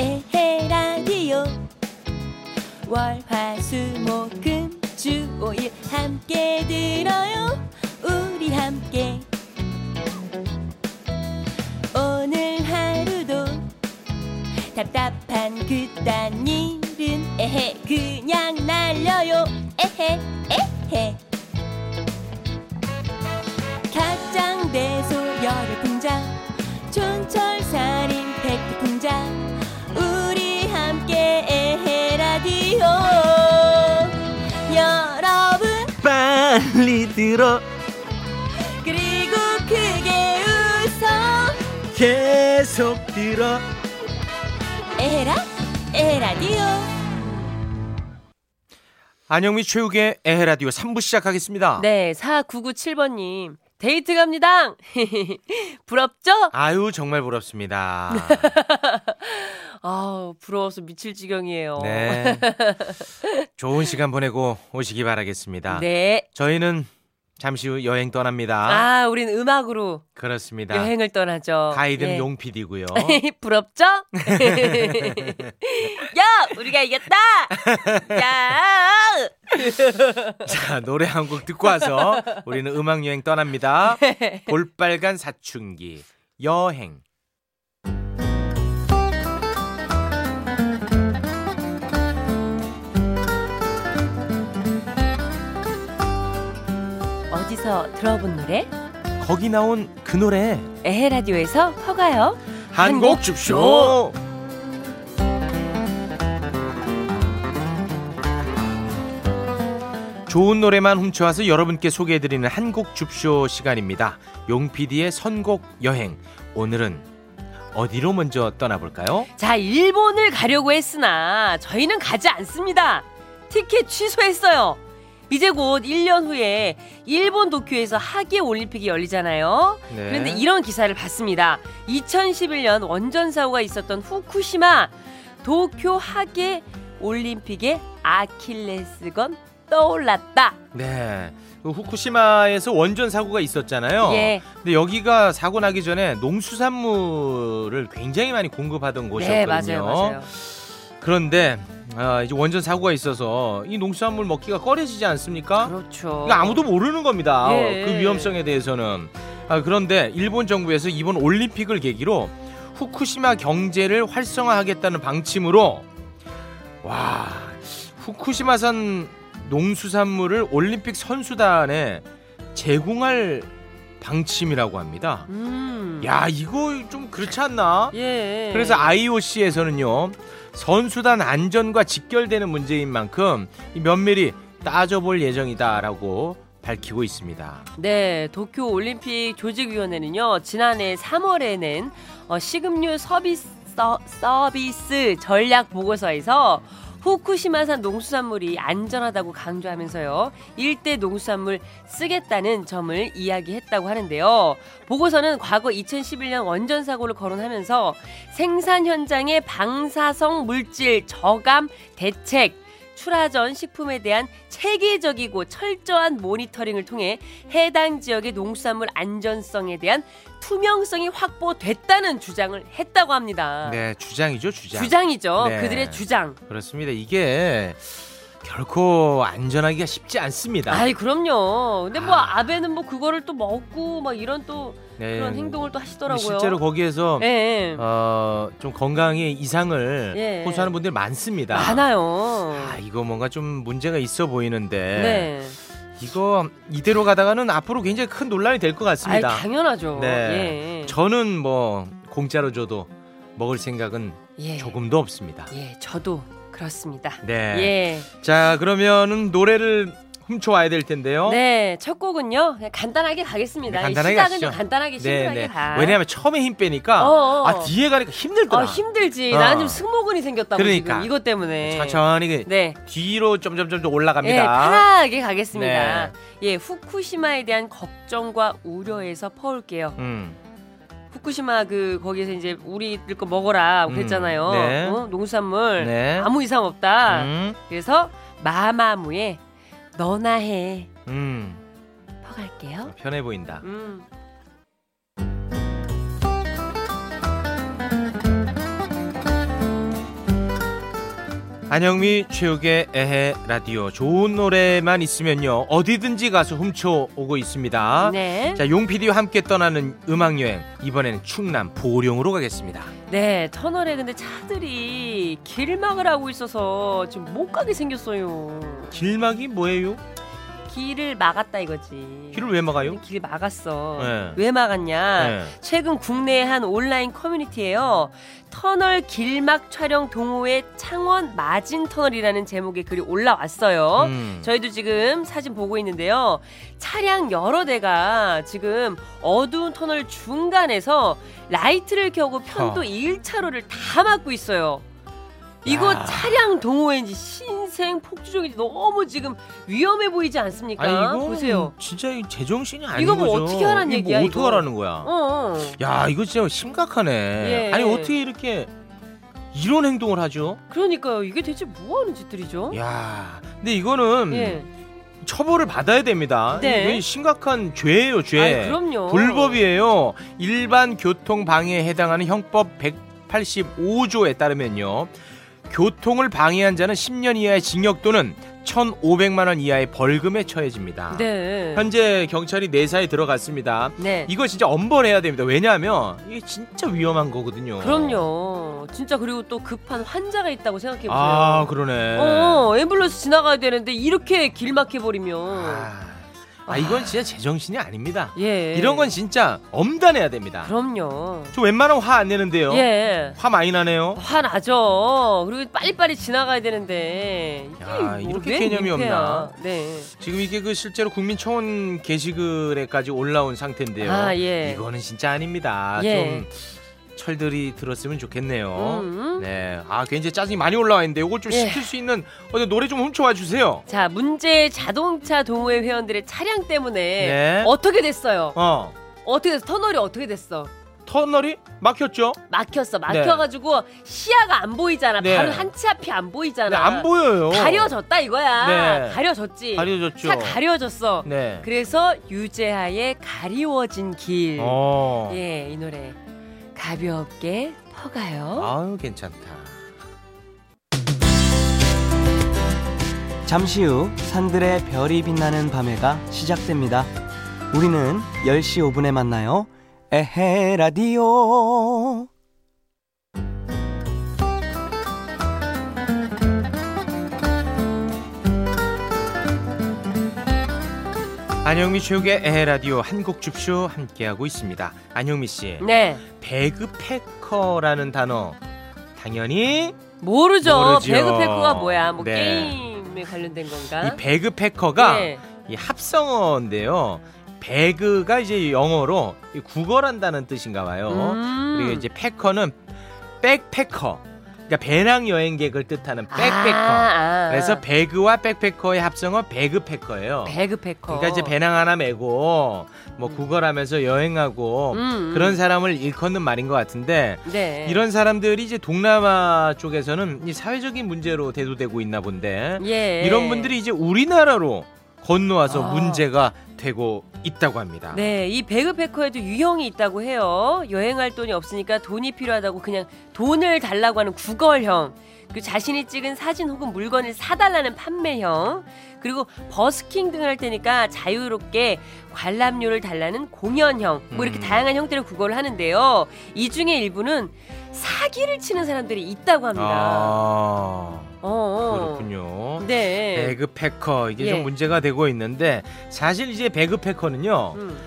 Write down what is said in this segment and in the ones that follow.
에헤 라디오. 월화수목금 주 오일 함께 들어요. 우리 함께. 오늘 하루도 답답한 그딴 일은 에헤 그냥 날려요. 에헤 에헤 들어 그리고 크게 웃어 계속 들어 에헤라 에헤라디오 안영미 최욱의 에헤라디오 3부 시작하겠습니다 네, 4997번님. 데이트 갑니다! 부럽죠? 아유 정말 부럽습니다 아우, 부러워서 미칠 지경이에요. 네 좋은 시간 보내고 오시기 바라겠습니다 네. 저희는 잠시 후 여행 떠납니다 아, 우린 음악으로 그렇습니다 여행을 떠나죠. 가이드는 예. 용 PD고요 부럽죠? 야, 우리가 이겼다! 야! 자 노래 한 곡 듣고 와서 우리는 음악 여행 떠납니다 볼빨간 사춘기 여행 어디서 들어본 노래? 거기 나온 그 노래 에헤 라디오에서 허가요. 한곡 줍쇼 좋은 노래만 훔쳐와서 여러분께 소개해드리는 한곡 줍쇼 시간입니다. 용 PD의 선곡 여행. 오늘은 어디로 먼저 떠나볼까요? 자, 일본을 가려고 했으나 저희는 가지 않습니다. 티켓 취소했어요. 이제 곧 1년 후에 일본 도쿄에서 하계 올림픽이 열리잖아요. 네. 그런데 이런 기사를 봤습니다. 2011년 원전 사고가 있었던 후쿠시마 도쿄 하계 올림픽의 아킬레스건 떠올랐다. 네. 그 후쿠시마에서 원전 사고가 있었잖아요. 예. 근데 여기가 사고 나기 전에 농수산물을 굉장히 많이 공급하던 곳이었거든요. 네, 맞아요, 맞아요. 그런데 아, 이제 원전 사고가 있어서 이 농수산물 먹기가 꺼려지지 않습니까? 그렇죠. 이거 아무도 모르는 겁니다. 예. 그 위험성에 대해서는. 아, 그런데 일본 정부에서 이번 올림픽을 계기로 후쿠시마 경제를 활성화하겠다는 방침으로 와 후쿠시마산 농수산물을 올림픽 선수단에 제공할 방침이라고 합니다. 음. 야 이거 좀 그렇지 않나? 예. 그래서 IOC에서는요 선수단 안전과 직결되는 문제인 만큼 이 면밀히 따져볼 예정이다라고 밝히고 있습니다. 네, 도쿄 올림픽 조직위원회는요 지난해 3월에 낸 어, 식음료 서비스 서, 서비스 전략 보고서에서 후쿠시마산 농수산물이 안전하다고 강조하면서요 일대 농수산물 쓰겠다는 점을 이야기했다고 하는데요. 보고서는 과거 2011년 원전 사고를 거론하면서 생산 현장의 방사성 물질 저감 대책 출하 전 식품에 대한 체계적이고 철저한 모니터링을 통해 해당 지역의 농수산물 안전성에 대한 투명성이 확보됐다는 주장을 했다고 합니다. 네, 주장이죠, 주장. 주장이죠. 네. 그들의 주장. 그렇습니다. 이게 결코 안전하기가 쉽지 않습니다. 아이 그럼요. 근데 뭐 아. 아. 베는 뭐 그거를 또 먹고 막 이런 또 네. 그런 행동을 또 하시더라고요. 실제로 거기에서 예, 예. 어, 좀 건강에 이상을 예. 호소하는 분들이 많습니다. 많아요. 아, 이거 뭔가 좀 문제가 있어 보이는데 네. 이거 이대로 가다가는 앞으로 굉장히 큰 논란이 될 것 같습니다. 당연하죠. 네. 예. 저는 뭐 공짜로 줘도 먹을 생각은 예. 조금도 없습니다. 예, 저도 그렇습니다. 네. 예. 자, 그러면은 노래를 훔쳐와야 될 텐데요. 네, 첫 곡은요. 간단하게 가겠습니다. 네, 간단하게 시작은 가시죠. 좀 간단하게 네, 심플하게 네. 가. 왜냐하면 처음에 힘 빼니까 어어. 아 뒤에 가니까 힘들더라. 아, 힘들지. 어. 나는 좀 승모근이 생겼다고 그러니까. 지금 이것 때문에. 천천히 그 네. 뒤로 점점점 올라갑니다. 예, 편하게 가겠습니다. 네. 예, 후쿠시마에 대한 걱정과 우려에서 퍼올게요. 음. 후쿠시마 그 거기에서 이제 우리들 거 먹어라 음, 그랬잖아요. 네. 어? 농수산물 네. 아무 이상 없다. 음. 그래서 마마무의 너나 해 음. 퍼갈게요. 편해 보인다. 음. 안영미 최욱의 에헤 라디오 좋은 노래만 있으면요 어디든지 가서 훔쳐 오고 있습니다. 네. 자, 용 PD와 함께 떠나는 음악 여행 이번에는 충남 보령으로 가겠습니다. 네, 터널에 근데 차들이 길막을 하고 있어서 지금 못 가게 생겼어요. 길막이 뭐예요? 길을 막았다 이거지. 길을 왜 막아요? 길 막았어. 네. 왜 막았냐? 네. 최근 국내의 한 온라인 커뮤니티에요. 터널 길막 촬영 동호회 창원 마진 터널이라는 제목의 글이 올라왔어요. 음. 저희도 지금 사진 보고 있는데요. 차량 여러 대가 지금 어두운 터널 중간에서 라이트를 켜고 편도 허. 1차로를 다 막고 있어요. 이거 야. 차량 동호회인지 신생 폭주족인지 너무 지금 위험해 보이지 않습니까? 아니 이거 보세요. 진짜 이 제정신이 아닌 이거 뭐 거죠. 어떻게 하라는 이거 얘기야, 뭐? 어떻게 하라는 거야? 어, 어. 야 이거 진짜 심각하네. 예. 아니 어떻게 이렇게 이런 행동을 하죠? 그러니까요. 이게 대체 뭐 하는 짓들이죠? 야, 근데 이거는 예. 처벌을 받아야 됩니다. 네. 이게 심각한 죄예요, 죄. 아이, 그럼요. 불법이에요. 일반 교통 방해에 해당하는 형법 185조에 따르면요. 교통을 방해한 자는 10년 이하의 징역 또는 1,500만 원 이하의 벌금에 처해집니다. 네. 현재 경찰이 내사에 들어갔습니다. 네. 이거 진짜 엄벌해야 됩니다. 왜냐하면 이게 진짜 위험한 거거든요. 그럼요. 진짜 그리고 또 급한 환자가 있다고 생각해 보세요. 아, 그러네. 어, 앰뷸런스 지나가야 되는데 이렇게 길 막혀 버리면 아, 아, 이건 진짜 제정신이 아닙니다. 예. 이런 건 진짜 엄단해야 됩니다. 그럼요. 저 웬만하면 화 안 내는데요. 예. 화 많이 나네요. 화 나죠. 그리고 빨리빨리 지나가야 되는데 야, 뭐 이렇게 왜 개념이 민폐야. 없나? 네. 지금 이게 그 실제로 국민청원 게시글에까지 올라온 상태인데요. 아, 예. 이거는 진짜 아닙니다. 예. 좀 철들이 들었으면 좋겠네요. 음. 네. 아, 굉장히 짜증이 많이 올라와 있는데 이걸 좀 예. 시킬 수 있는 어디 노래 좀 훔쳐와 주세요. 자, 문제 자동차 동호회 회원들의 차량 때문에 네. 어떻게 됐어요? 어. 어떻게 됐어? 터널이 어떻게 됐어? 터널이 막혔죠? 막혔어. 막혀가지고 시야가 안 보이잖아. 네. 바로 한 치 앞이 안 보이잖아. 네, 안 보여요. 가려졌다 이거야. 네. 가려졌지. 가려졌죠. 차 가려졌어. 네. 그래서 유재하의 가리워진 길. 어. 예, 이 노래 가볍게 퍼가요. 아유, 괜찮다. 잠시 후 산들의 별이 빛나는 밤에가 시작됩니다. 우리는 10시 5분에 만나요. 에헤 라디오. 안영미 최욱의 에라디오 한국 줍쇼 함께하고 있습니다. 안영미 씨, 네, 배그패커라는 단어 당연히 모르죠. 모르죠. 배그패커가 뭐야? 뭐 네. 게임에 관련된 건가? 이 배그패커가 네. 이 합성어인데요. 배그가 이제 영어로 이 구걸한다는 뜻인가 봐요. 음. 그리고 이제 패커는 백패커. 그러니까 배낭 여행객을 뜻하는 백패커. 아, 아. 그래서 배그와 백패커의 합성어 배그패커예요. 배그패커. 그러니까 이제 배낭 하나 메고 뭐 구걸하면서 여행하고 음, 음. 그런 사람을 일컫는 말인 것 같은데 네. 이런 사람들이 이제 동남아 쪽에서는 이 사회적인 문제로 대두되고 있나 본데 예. 이런 분들이 이제 우리나라로 건너와서 아. 문제가 되고 있다고 합니다. 네, 이 배그패커에도 유형이 있다고 해요. 여행할 돈이 없으니까 돈이 필요하다고 그냥 돈을 달라고 하는 구걸형. 그 자신이 찍은 사진 혹은 물건을 사달라는 판매형. 그리고 버스킹 등을 할 테니까 자유롭게 관람료를 달라는 공연형. 뭐 이렇게 음. 다양한 형태로 구걸을 하는데요. 이 중에 일부는 사기를 치는 사람들이 있다고 합니다. 아, 어, 어. 그렇군요. 네. 배그패커 이게 예. 좀 문제가 되고 있는데 사실 이제 배그패커는요 음.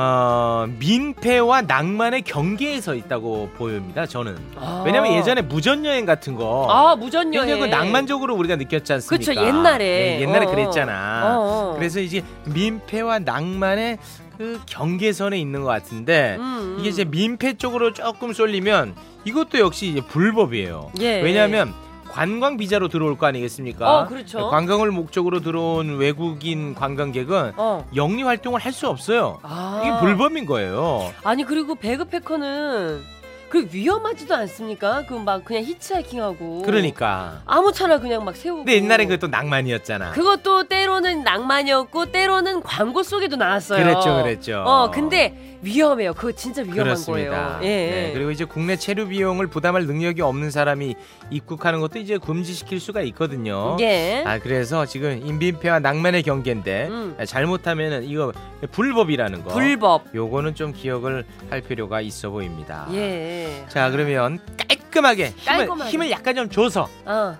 어, 민폐와 낭만의 경계에 서 있다고 보입니다 저는 아. 왜냐면 예전에 무전 여행 같은 거 아, 무전 여행. 굉장히 그 낭만적으로 우리가 느꼈지 않습니까? 그쵸, 옛날에. 네, 옛날에 어, 어. 그랬잖아. 어, 어. 그래서 이제 민폐와 낭만의 그 경계선에 있는 것 같은데 음, 이게 음. 이제 민폐 쪽으로 조금 쏠리면 이것도 역시 이제 불법이에요. 예. 왜냐하면 관광 비자로 들어올 거 아니겠습니까? 어, 그렇죠. 관광을 목적으로 들어온 외국인 관광객은 어. 영리 활동을 할 수 없어요. 아. 이게 불법인 거예요. 아니 그리고 배그 패커는 그 위험하지도 않습니까? 그 막 그냥 히치하이킹하고. 그러니까. 아무 차나 그냥 막 세우고. 근데 옛날에 그것도 낭만이었잖아. 그것도 때로는 낭만이었고 때로는 광고 속에도 나왔어요. 그랬죠, 그랬죠. 어, 근데 위험해요. 그거 진짜 위험한 그렇습니다. 거예요. 예. 네, 그리고 이제 국내 체류 비용을 부담할 능력이 없는 사람이 입국하는 것도 이제 금지시킬 수가 있거든요. 예. 아 그래서 지금 인빈폐와 낭만의 경계인데 음. 잘못하면은 이거 불법이라는 거. 불법. 요거는 좀 기억을 할 필요가 있어 보입니다. 예. 자 그러면 깔끔하게 힘을, 깔끔하게. 힘을 약간 좀 줘서 어.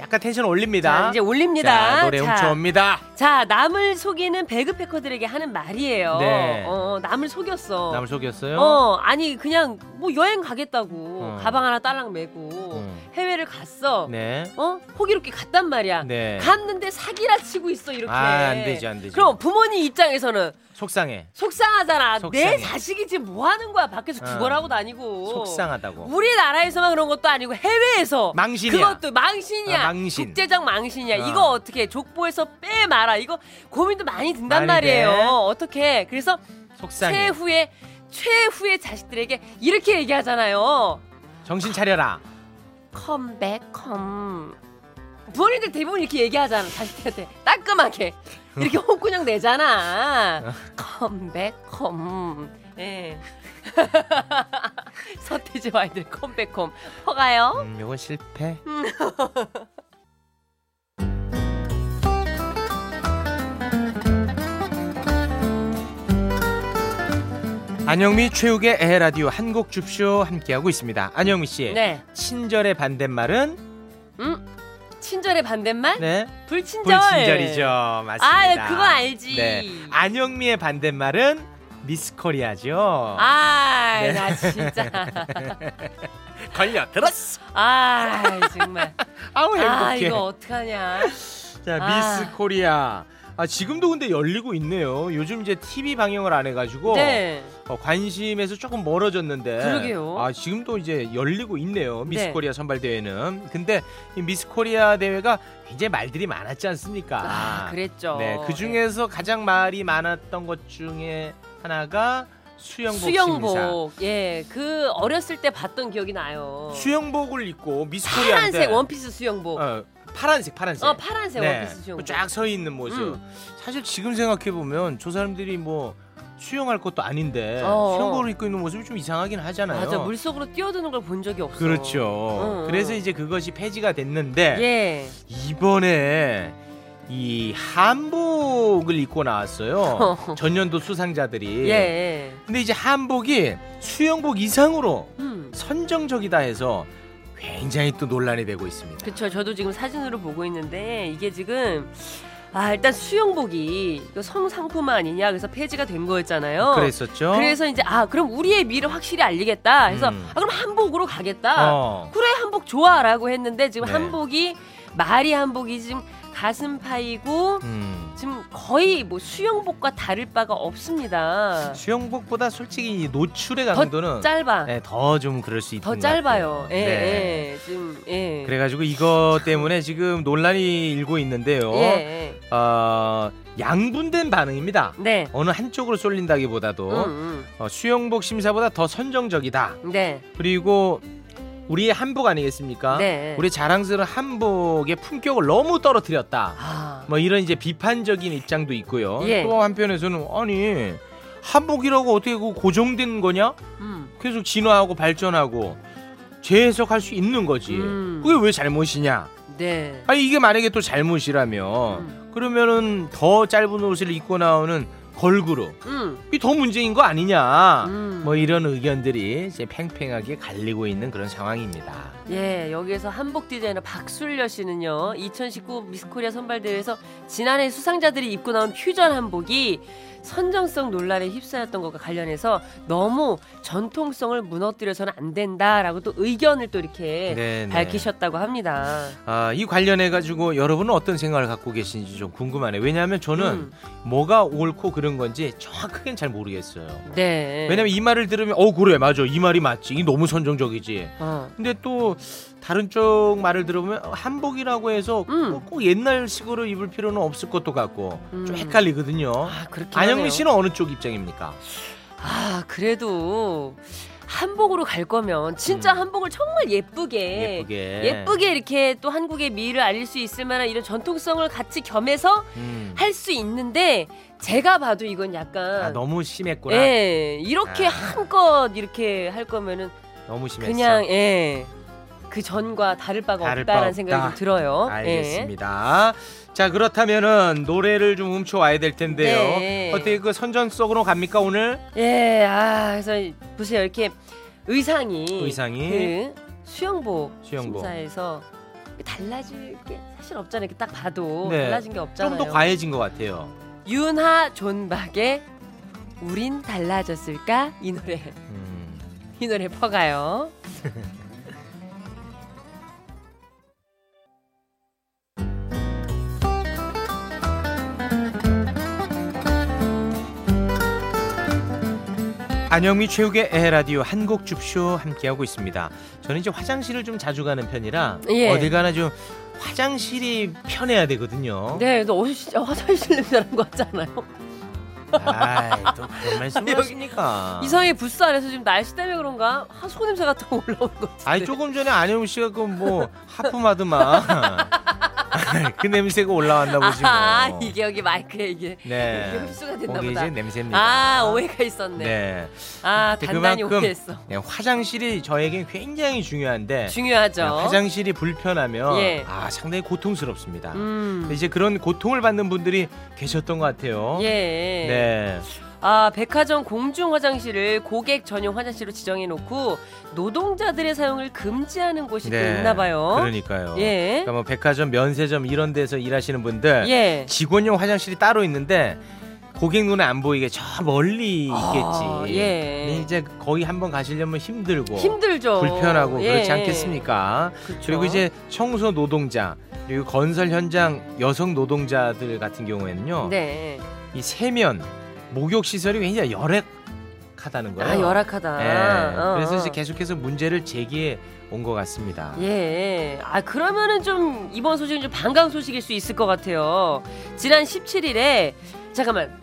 약간 텐션 올립니다. 자, 이제 올립니다. 자, 노래 자, 훔쳐옵니다. 자, 남을 속이는 배그 패커들에게 하는 말이에요. 네. 어, 남을 속였어. 남을 속였어요? 어, 아니 그냥 뭐 여행 가겠다고 어. 가방 하나 딸랑 메고 음. 해외를 갔어. 네. 어? 호기롭게 갔단 말이야. 네. 갔는데 사기라 치고 있어 이렇게. 아, 안 되죠, 안 되죠. 그럼 부모님 입장에서는 속상해. 속상하잖아. 속상해. 내 자식이 지금 뭐 하는 거야? 밖에서 어. 구걸하고 다니고. 속상하다고. 우리나라에서만 그런 것도 아니고 해외에서 망신이야. 그것도 망신이야. 아, 망신. 국제적 망신이야. 어. 이거 어떻게 족보에서 빼 말아. 이거 고민도 많이 든단 말이 돼. 말이에요. 어떻게? 그래서 속상해. 최후의 최후의 자식들에게 이렇게 얘기하잖아요. 정신 차려라. come back home. 부모님들 대부분 이렇게 얘기하잖아. 자식들한테 따끔하게 이렇게 혼구녕 내잖아. come back home. 예. 서태지와 아이들 컴백 컴. 허가요? 음, 요건 실패. 안영미 최욱의 에라디오 한곡 줍쇼 함께하고 있습니다. 안영미 씨. 네. 친절의 반대말은 음. 친절의 반대말? 네. 불친절. 불친절이죠. 맞습니다. 아, 그거 알지. 네. 안영미의 반대말은 미스코리아죠. 아, 네. 나 진짜. 걸려 들었어. 아, 정말. 아우 행복해. 아, 이거 어떡하냐. 자, 아. 미스 코리아. 아, 지금도 근데 열리고 있네요. 요즘 이제 TV 방영을 안 해가지고 네. 어, 관심에서 조금 멀어졌는데. 그러게요. 아, 지금도 이제 열리고 있네요. 미스 네. 코리아 선발 대회는. 근데 이 미스 코리아 대회가 굉장히 말들이 많았지 않습니까? 아, 그랬죠. 네, 그 중에서 가장 말이 많았던 것 중에 하나가 수영복. 수영복. 예, 그 어렸을 때 봤던 기억이 나요. 수영복을 입고 미스 코리아인데 파란색 원피스 수영복. 어, 어, 파란색, 파란색. 파란색 네, 원피스 수영복. 쫙 서 있는 모습. 음. 사실 지금 생각해 보면 저 사람들이 뭐 수영할 것도 아닌데 어. 수영복을 입고 있는 모습이 좀 이상하긴 하잖아요. 맞아, 물속으로 뛰어드는 걸 본 적이 없어. 그렇죠. 응, 그래서 응. 이제 그것이 폐지가 됐는데 예. 이번에 이 한복을 입고 나왔어요. 전년도 수상자들이. 예. 근데 이제 한복이 수영복 이상으로 음. 선정적이다 해서 굉장히 또 논란이 되고 있습니다. 그쵸. 저도 지금 사진으로 보고 있는데 이게 지금 아 일단 수영복이 성상품 아니냐 그래서 폐지가 된 거였잖아요. 그랬었죠. 그래서 이제 아 그럼 우리의 미를 확실히 알리겠다. 해서 음. 아 그럼 한복으로 가겠다. 어. 그래 한복 좋아라고 했는데 지금 네. 한복이 마리 한복이 지금 가슴 파이고 음. 지금 거의 뭐 수영복과 다를 바가 없습니다. 수영복보다 솔직히 이 노출의 더 강도는 짧아. 네, 더좀 그럴 수 있는 더것 짧아요. 같아요. 예, 네. 예. 지금 예. 그래가지고 이것 때문에 지금 논란이 일고 있는데요. 예, 예. 어, 양분된 반응입니다. 네. 어느 한쪽으로 쏠린다기보다도 음, 어, 수영복 심사보다 더 선정적이다. 음. 네. 그리고 우리의 한복 아니겠습니까? 네. 우리 자랑스러운 한복의 품격을 너무 떨어뜨렸다. 아. 뭐 이런 이제 비판적인 입장도 있고요. 예. 또 한편에서는 아니 한복이라고 어떻게 그 고정된 거냐? 음. 계속 진화하고 발전하고 재해석할 수 있는 거지. 음. 그게 왜 잘못이냐? 네. 아니 이게 만약에 또 잘못이라면 음. 그러면은 더 짧은 옷을 입고 나오는 걸그룹 음. 이더 문제인 거 아니냐? 음. 뭐 이런 의견들이 이제 팽팽하게 갈리고 있는 그런 상황입니다. 예, 여기에서 한복 디자이너 박술려 씨는요. 2019 미스코리아 선발대회에서 지난해 수상자들이 입고 나온 퓨전 한복이 선정성 논란에 휩싸였던 것과 관련해서 너무 전통성을 무너뜨려서는 안 된다라고 또 의견을 또 이렇게 네, 네. 밝히셨다고 합니다. 아, 이 관련해 가지고 여러분은 어떤 생각을 갖고 계신지 좀 궁금하네요. 왜냐하면 저는 음. 뭐가 옳고 그른 건지 정확하게는 잘 모르겠어요. 네. 왜냐면 이 말을 들으면 어 그래 맞아 이 말이 맞지 이 너무 선정적이지. 어. 근데 또 다른 쪽 말을 들어보면 한복이라고 해서 음. 꼭, 꼭 옛날식으로 입을 필요는 없을 것도 같고 음. 좀 헷갈리거든요. 아, 안영민 씨는 어느 쪽 입장입니까? 아, 그래도 한복으로 갈 거면 진짜 음. 한복을 정말 예쁘게 예쁘게. 예쁘게 이렇게 또 한국의 미를 알릴 수 있을 만한 이런 전통성을 같이 겸해서 음. 할수 있는데 제가 봐도 이건 약간 아, 너무 심했구나. 예 이렇게 아. 한껏 이렇게 할 거면은 너무 심했어. 그냥 예. 그 전과 다를 바가 다를 없다라는 바 생각이 없다. 좀 들어요. 예. 알겠습니다. 자 그렇다면은 노래를 좀 훔쳐와야 될 텐데요. 네. 어떻게 그 선전 속으로 갑니까 오늘? 예, 아, 그래서 보세요. 이렇게 의상이 의상이 그 수영복, 수영복. 심사에서 달라질 게 사실 없잖아요. 이렇게 딱 봐도 네. 달라진 게 없잖아요. 좀 더 과해진 것 같아요. 윤하 존박의 우린 달라졌을까 이 노래 음. 이 노래 퍼가요. 안영미 최욱의 에라디오 한곡 줍쇼 함께하고 있습니다. 저는 이제 화장실을 좀 자주 가는 편이라 예. 어디 가나 좀 화장실이 편해야 되거든요. 네, 너 어디 진짜 화장실 냄새 나는 거 같잖아요. 아이 또 그런 말씀을 하십니까? 이성의 부스 안에서 지금 날씨 때문에 그런가 하소 냄새 같은 거 올라오는 것 같은데. 아니 조금 전에 안영미 씨가 그뭐 하품하더만 그 냄새가 올라왔나 보지 뭐. 아, 이게 여기 마이크에 이게 네. 이게 흡수가 됐나 보다. 이제 냄새입니다. 아, 오해가 있었네. 네. 아, 단단히 그만큼 오해했어. 네, 화장실이 저에겐 굉장히 중요한데 중요하죠. 네, 화장실이 불편하면 예. 아 상당히 고통스럽습니다. 음. 이제 그런 고통을 받는 분들이 계셨던 것 같아요. 예. 네. 아, 백화점 공중 화장실을 고객 전용 화장실로 지정해 놓고 노동자들의 사용을 금지하는 곳이 또 있나 봐요. 네. 그러니까요. 예. 그러니까 뭐 백화점, 면세점 이런 데서 일하시는 분들 예. 직원용 화장실이 따로 있는데 고객 눈에 안 보이게 저 멀리 아, 있겠지. 예. 이제 거기 한번 가시려면 힘들고 힘들죠. 불편하고 예. 그렇지 않겠습니까? 그쵸. 그리고 이제 청소 노동자 그리고 건설 현장 여성 노동자들 같은 경우에는요. 네. 이 세면 목욕 시설이 굉장히 열악하다는 거예요. 아, 열악하다. 예. 어, 그래서 어. 이제 계속해서 문제를 제기해 온 것 같습니다. 예. 아, 그러면은 좀 이번 소식은 좀 반가운 소식일 수 있을 것 같아요. 지난 17일에 잠깐만.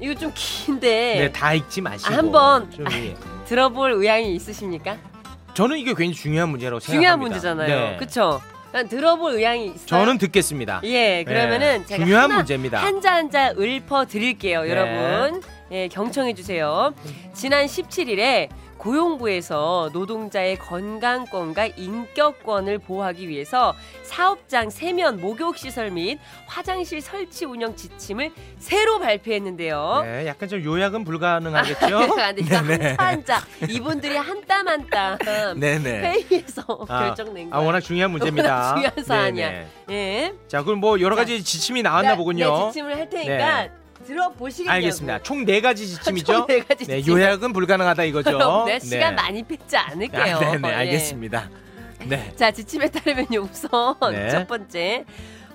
이거 좀 긴데 네, 다 읽지 마시고 아, 한번- 좀 아, 예. 들어볼 의향이 있으십니까? 저는 이게 굉장히 중요한 문제라고 중요한 생각합니다. 문제잖아요. 네. 난 들어볼 의향이 있어요. 저는 듣겠습니다. 예, 그러면은 네, 제가 중요한 하나, 문제입니다. 한자 한자 읊어 드릴게요, 네. 여러분. 예, 경청해 주세요. 지난 17일에 고용부에서 노동자의 건강권과 인격권을 보호하기 위해서 사업장 세면 목욕 시설 및 화장실 설치 운영 지침을 새로 발표했는데요. 네, 약간 좀 요약은 불가능하겠죠? 안 돼, 이거 한자 한자 이분들이 한 땀 한땀 네네. 회의에서 아, 결정낸 아 거예요. 워낙 중요한 문제입니다. 워낙 중요한 사안이야. 예. 자 그럼 뭐 여러 가지 지침이 나왔나 네, 보군요. 네, 지침을 할 테니까 들어보시겠냐고. 알겠습니다. 총 네 가지 지침이죠? 총네 가지 네, 지침. 요약은 불가능하다 이거죠. 네, 시간 많이 뺏지 않을게요. 아, 네네, 예. 알겠습니다. 네. 자, 지침에 따르면요. 우선 네. 첫 번째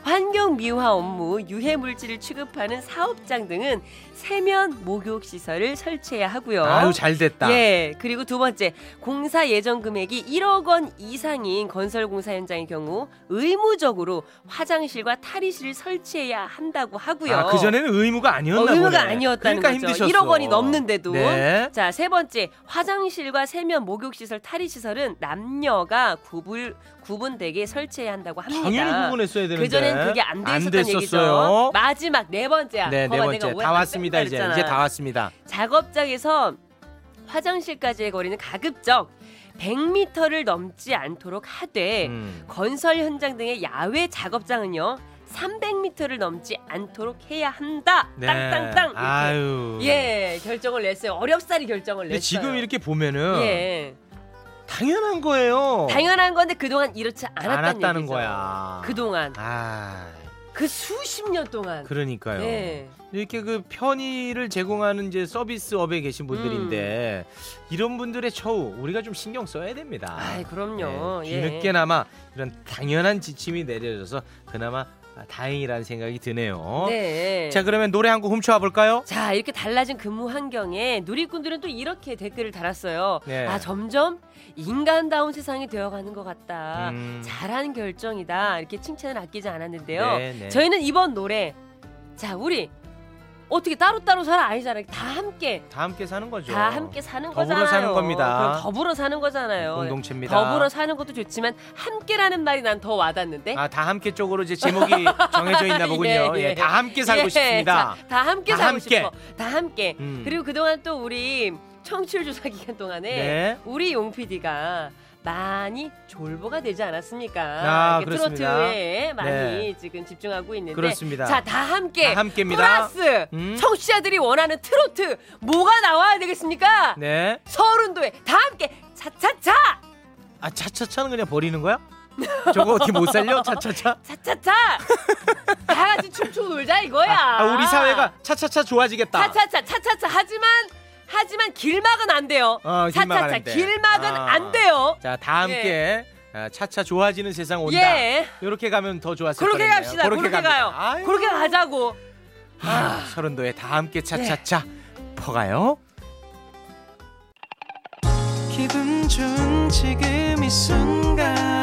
환경 미화 업무, 유해 물질을 취급하는 사업장 등은 세면 목욕 시설을 설치해야 하고요. 아유 잘 됐다. 예. 그리고 두 번째, 공사 예정 금액이 1억 원 이상인 건설 공사 현장의 경우 의무적으로 화장실과 탈의실을 설치해야 한다고 하고요. 아, 그 전에는 의무가 아니었나 어, 의무가 보네. 아니었다는 그러니까 거죠. 힘드셨어. 1억 원이 넘는데도. 네. 자, 세 번째. 화장실과 세면 목욕 시설, 탈의 시설은 남녀가 구분 구분되게 설치해야 한다고 합니다. 당연히 구분했어야 되는데. 그 전엔 그게 안 돼 있었던 얘기죠. 마지막 네 번째야. 네, 네 번째 다안 왔습니다 이제. 이제 다 왔습니다. 작업장에서 화장실까지의 거리는 가급적 100m를 넘지 않도록 하되 음. 건설 현장 등의 야외 작업장은요 300m를 넘지 않도록 해야 한다. 네. 땅땅땅. 이렇게. 아유. 예, 결정을 냈어요. 어렵사리 결정을 냈어요. 지금 이렇게 보면은 예, 당연한 거예요. 당연한 건데 그동안 이렇지 않았다는, 않았다는. 거야. 그동안 아, 그 수십 년 동안. 그러니까요. 예. 이렇게 그 편의를 제공하는 이제 서비스업에 계신 분들인데 이런 분들의 처우 우리가 좀 신경 써야 됩니다. 음. 아이, 그럼요. 네, 예. 뒤늦게나마 이런 당연한 지침이 내려져서 그나마 다행이라는 생각이 드네요. 네. 자 그러면 노래 한 곡 훔쳐와 볼까요? 자 이렇게 달라진 근무 환경에 누리꾼들은 또 이렇게 댓글을 달았어요. 네. 아 점점 인간다운 세상이 되어가는 것 같다. 음. 잘한 결정이다. 이렇게 칭찬을 아끼지 않았는데요. 네, 네. 저희는 이번 노래 자 우리 어떻게 따로따로 살아 아니잖아요. 다 함께 다 함께 사는 거죠. 다 함께 사는 더불어 거잖아요. 사는 겁니다. 더불어 사는 거잖아요. 공동체입니다. 더불어 사는 것도 좋지만 함께라는 말이 난 더 와닿는데. 아, 다 함께 쪽으로 이제 제목이 정해져 있나 보군요. 예, 예, 예. 다 함께 살고 예, 싶습니다. 자, 다 함께 다 살고 함께. 싶어. 다 함께. 음. 그리고 그동안 또 우리 청취율 조사 기간 동안에 네. 우리 용 PD가 많이 졸보가 되지 않았습니까? 아. 트로트에 많이 네. 지금 집중하고 있는데 그렇습니다. 자, 다 함께 다 함께입니다. 플러스 음. 청취자들이 원하는 트로트 뭐가 나와야 되겠습니까? 네. 서른도에 다 함께 차차차 아, 차차차는 그냥 버리는 거야? 저거 어떻게 못 살려? 차차차? 차차차 다 같이 춤추고 놀자 이거야. 아, 우리 사회가 차차차 좋아지겠다. 차차차 차차차 하지만 하지만 길막은 안 돼요. 어, 길막은 차차차 안 돼. 길막은 아. 안 돼요. 자, 다 함께 아, 차차 좋아지는 세상 온다. 예. 이렇게 가면 더 좋았을 그렇게. 갑시다. 그렇게, 갑니다. 가요. 아유. 그렇게 가자고. 아, 서른도에 다 함께 차차차 퍼가요. 기분 좋은 지금 이 순간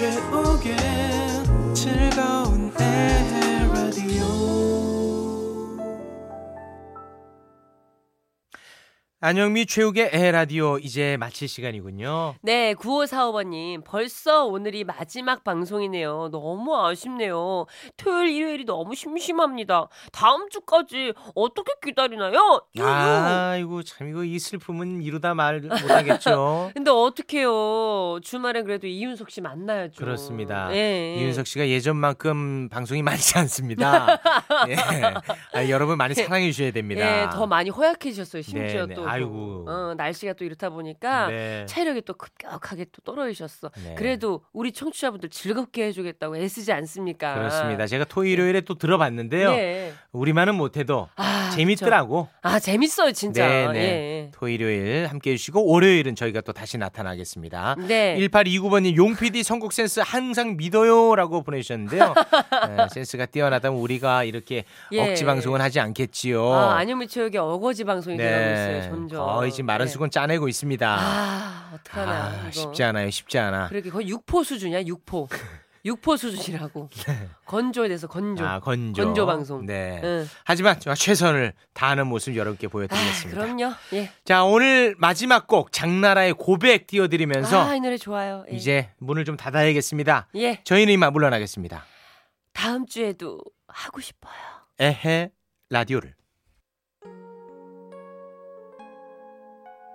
한영미 안영미 최욱의 에라디오 이제 마칠 시간이군요. 네, 9545번님. 벌써 오늘이 마지막 방송이네요. 너무 아쉽네요. 토요일, 일요일이 너무 심심합니다. 다음 주까지 어떻게 기다리나요? 유유. 아이고 참 이거 이 슬픔은 이루다 말 못하겠죠. 근데 어떡해요. 주말엔 그래도 이윤석 씨 만나야죠. 그렇습니다. 예. 이윤석 씨가 예전만큼 방송이 많지 않습니다. 예. 아, 여러분 많이 사랑해 주셔야 됩니다. 예, 더 많이 허약해지셨어요. 심지어 네, 네. 또. 아이고. 어, 날씨가 또 이렇다 보니까 네. 체력이 또 급격하게 또 떨어지셨어. 네. 그래도 우리 청취자분들 즐겁게 해주겠다고 애쓰지 않습니까? 그렇습니다. 제가 토요일 일요일에 또 들어봤는데요. 네. 우리만은 못해도 아, 재밌더라고. 그쵸. 아 재밌어요 진짜. 네, 네. 예. 토요일 일요일 함께 해 주시고 월요일은 저희가 또 다시 나타나겠습니다. 네. 1829번님 용PD 선곡 센스 항상 믿어요라고 보내주셨는데요. 네, 센스가 뛰어나다면 우리가 이렇게 예. 억지 방송은 하지 않겠지요. 아 안현미 체육의 어거지 방송이 되고 있어요 네, 점점. 거의 지금 마른 네. 수건 짜내고 있습니다. 아 어떡하나 아, 이거. 쉽지 않아요, 쉽지 않아. 그러게 거의 육포 수준이야 육포. 육포 수준이라고. 건조에 대해서 건조. 네. 아, 건조. 건조 방송. 네. 응. 하지만 제가 최선을 다하는 모습 여러분께 아, 보여드리겠습니다. 그럼요. 예. 자, 오늘 마지막 곡 장나라의 고백 띄워드리면서 아, 이 노래 좋아요. 예. 이제 문을 좀 닫아야겠습니다. 예. 저희는 이만 물러나겠습니다. 다음 주에도 하고 싶어요. 에헤 라디오를.